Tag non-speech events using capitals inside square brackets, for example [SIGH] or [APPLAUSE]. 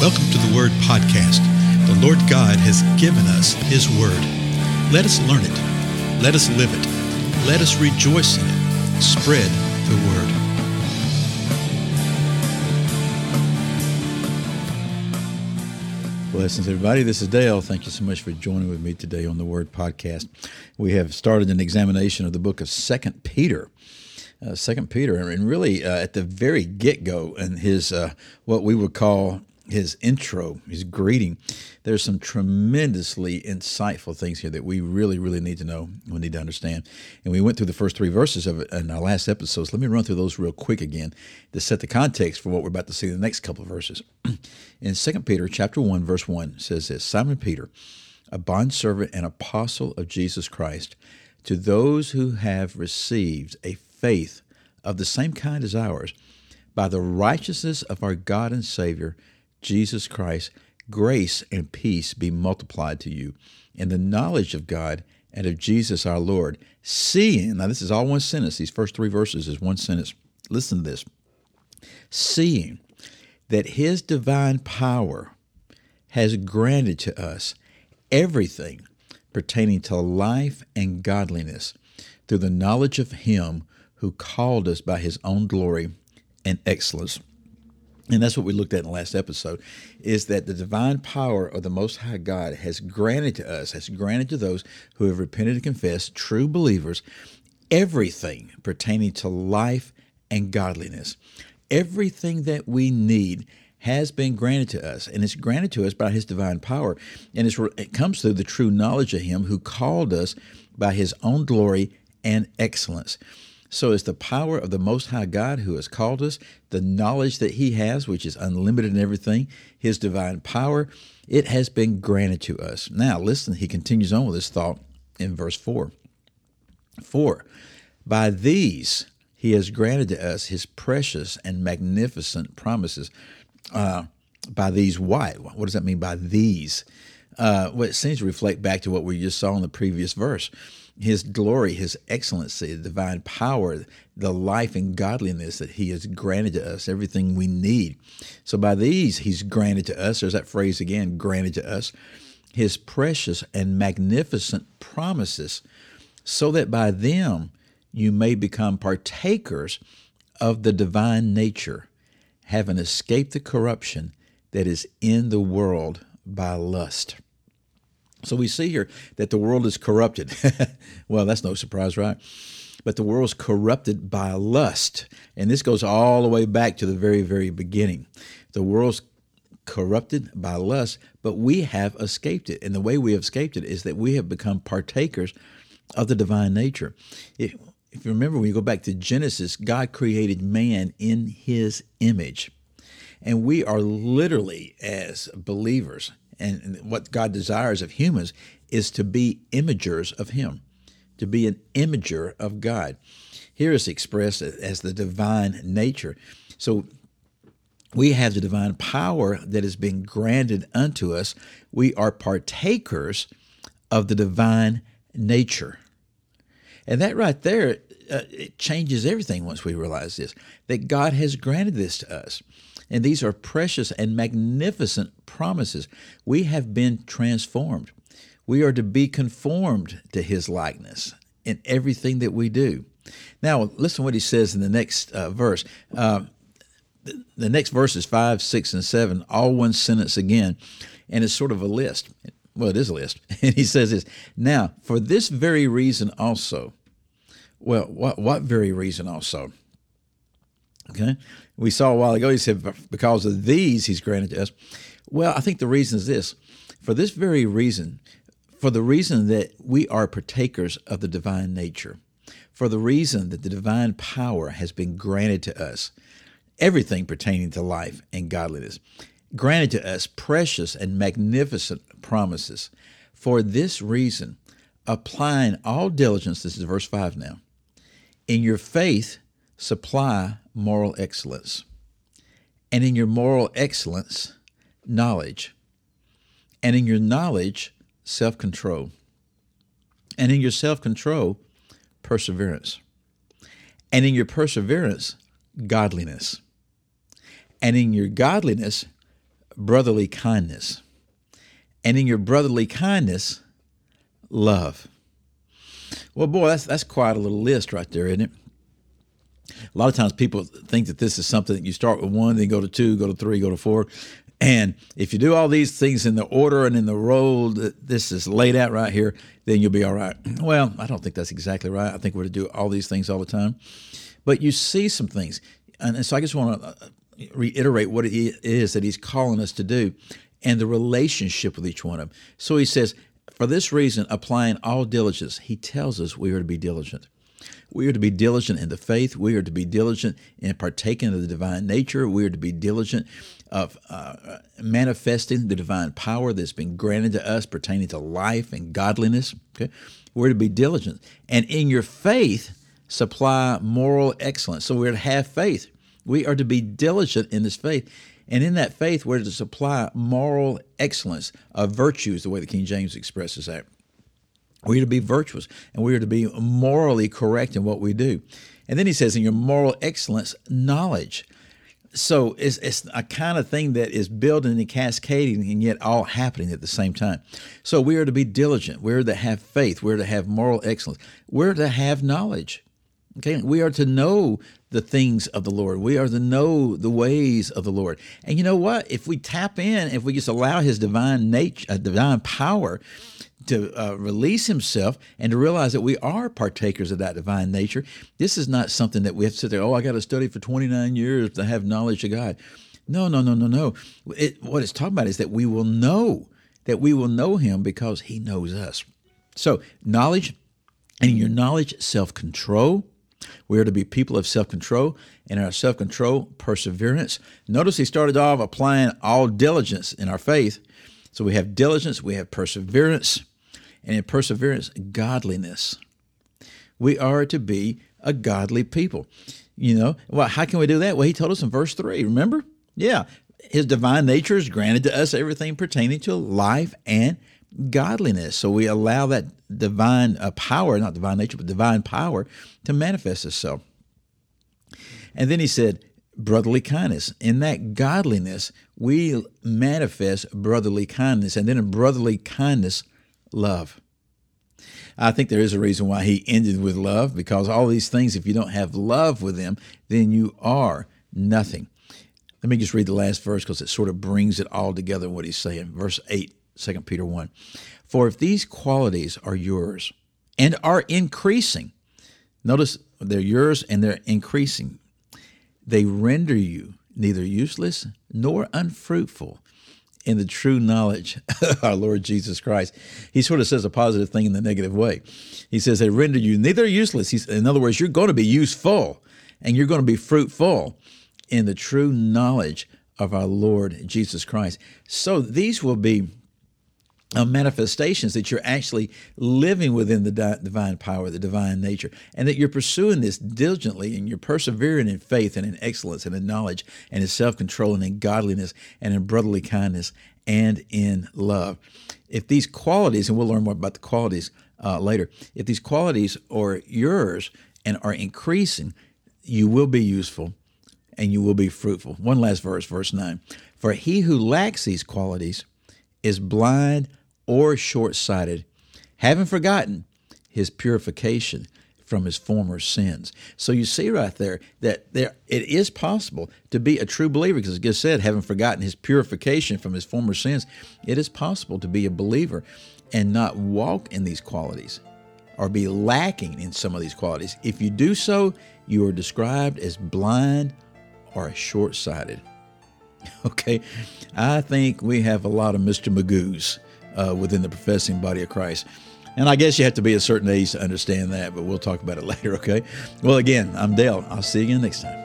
Welcome to the Word Podcast. The Lord God has given us His Word. Let us learn it. Let us live it. Let us rejoice in it. Spread the Word. Blessings, everybody. This is Dale. Thank you so much for joining with me today on the Word Podcast. We have started an examination of the book of Second Peter. Uh, Second Peter, and really uh, at the very get go, and his uh, what we would call his intro, his greeting, there's some tremendously insightful things here that we really, really need to know, we need to understand. And we went through the first three verses of it in our last episodes. Let me run through those real quick again to set the context for what we're about to see in the next couple of verses. [CLEARS THROAT] in 2 Peter chapter 1, verse 1 says this Simon Peter, a bondservant and apostle of Jesus Christ, to those who have received a faith of the same kind as ours, by the righteousness of our God and Savior, Jesus Christ, grace and peace be multiplied to you in the knowledge of God and of Jesus our Lord, seeing, now this is all one sentence, these first three verses is one sentence. Listen to this. Seeing that his divine power has granted to us everything pertaining to life and godliness through the knowledge of him who called us by his own glory and excellence and that's what we looked at in the last episode is that the divine power of the most high god has granted to us has granted to those who have repented and confessed true believers everything pertaining to life and godliness. Everything that we need has been granted to us and it's granted to us by his divine power. And it comes through the true knowledge of him who called us by his own glory and excellence so it's the power of the Most High God who has called us, the knowledge that He has, which is unlimited in everything, His divine power, it has been granted to us. Now, listen, he continues on with this thought in verse 4. 4. By these He has granted to us His precious and magnificent promises. Uh, by these, why? What does that mean by these? Uh, well, it seems to reflect back to what we just saw in the previous verse his glory, his excellency, the divine power, the life and godliness that he has granted to us, everything we need. So by these, he's granted to us, there's that phrase again, granted to us, his precious and magnificent promises, so that by them you may become partakers of the divine nature, having escaped the corruption that is in the world by lust. So we see here that the world is corrupted. [LAUGHS] well, that's no surprise, right? But the world's corrupted by lust. And this goes all the way back to the very, very beginning. The world's corrupted by lust, but we have escaped it. And the way we have escaped it is that we have become partakers of the divine nature. If, you remember, when you go back to Genesis, God created man in his image. And we are literally, as believers, and what God desires of humans is to be imagers of Him, to be an imager of God. Here is expressed as the divine nature. So we have the divine power that has been granted unto us. We are partakers of the divine nature. And that right there, uh, it changes everything once we realize this that God has granted this to us. And these are precious and magnificent promises. We have been transformed. We are to be conformed to his likeness in everything that we do. Now, listen what he says in the next uh, verse. Uh, the, the next verses, 5, 6, and 7, all one sentence again, and it's sort of a list. Well, it is a list. [LAUGHS] And he says this Now, for this very reason also, well, what, what very reason also? Okay. We saw a while ago, he said, because of these, he's granted to us. Well, I think the reason is this for this very reason, for the reason that we are partakers of the divine nature, for the reason that the divine power has been granted to us, everything pertaining to life and godliness, granted to us precious and magnificent promises. For this reason, applying all diligence, this is verse 5 now, in your faith, supply moral excellence. And in your moral excellence, knowledge. And in your knowledge, self control. And in your self control, perseverance. And in your perseverance, godliness. And in your godliness, brotherly kindness. And in your brotherly kindness, love. Well, boy, that's that's quite a little list right there, isn't it? A lot of times people think that this is something that you start with one, then go to two, go to three, go to four. And if you do all these things in the order and in the role that this is laid out right here, then you'll be all right. Well, I don't think that's exactly right. I think we're to do all these things all the time. But you see some things. And so I just want to uh, reiterate what it is that he's calling us to do and the relationship with each one of them. So he says, for this reason, applying all diligence, he tells us we are to be diligent. We are to be diligent in the faith. We are to be diligent in partaking of the divine nature. We are to be diligent of uh, manifesting the divine power that's been granted to us pertaining to life and godliness. Okay, we're to be diligent, and in your faith, supply moral excellence. So we're to have faith. We are to be diligent in this faith. And in that faith, we're to supply moral excellence of virtues, the way the King James expresses that. We are to be virtuous and we are to be morally correct in what we do. And then he says, in your moral excellence, knowledge. So it's, it's a kind of thing that is building and cascading and yet all happening at the same time. So we are to be diligent. We're to have faith. We're to have moral excellence. We're to have knowledge. Okay, we are to know the things of the Lord. We are to know the ways of the Lord. And you know what? If we tap in, if we just allow His divine nature, uh, divine power to uh, release himself and to realize that we are partakers of that divine nature. This is not something that we have to sit there, oh, I got to study for 29 years to have knowledge of God. No, no, no, no, no. It, what it's talking about is that we will know, that we will know him because he knows us. So, knowledge, and your knowledge, self control. We are to be people of self control, and our self control, perseverance. Notice he started off applying all diligence in our faith. So we have diligence, we have perseverance, and in perseverance, godliness. We are to be a godly people. You know, well, how can we do that? Well, he told us in verse 3, remember? Yeah, his divine nature is granted to us everything pertaining to life and godliness. So we allow that divine uh, power, not divine nature, but divine power to manifest itself. And then he said, brotherly kindness. In that godliness, we manifest brotherly kindness. And then in brotherly kindness, love. I think there is a reason why he ended with love because all these things, if you don't have love with them, then you are nothing. Let me just read the last verse because it sort of brings it all together what he's saying. Verse 8, 2 Peter 1. For if these qualities are yours and are increasing, notice they're yours and they're increasing, they render you neither useless nor unfruitful in the true knowledge of our Lord Jesus Christ. He sort of says a positive thing in the negative way. He says they render you neither useless. He's, in other words, you're going to be useful and you're going to be fruitful in the true knowledge of our Lord Jesus Christ. So these will be uh, manifestations that you're actually living within the di- divine power, the divine nature, and that you're pursuing this diligently and you're persevering in faith and in excellence and in knowledge and in self control and in godliness and in brotherly kindness and in love. If these qualities, and we'll learn more about the qualities uh, later, if these qualities are yours and are increasing, you will be useful and you will be fruitful. One last verse, verse 9. For he who lacks these qualities is blind or short sighted, having forgotten his purification from his former sins. So you see right there that there it is possible to be a true believer, because as I said, having forgotten his purification from his former sins, it is possible to be a believer and not walk in these qualities or be lacking in some of these qualities. If you do so, you are described as blind or short sighted. [LAUGHS] Okay, I think we have a lot of Mr. Magoo's uh, within the professing body of Christ. And I guess you have to be a certain age to understand that, but we'll talk about it [LAUGHS] later, okay? Well, again, I'm Dale. I'll see you again next time.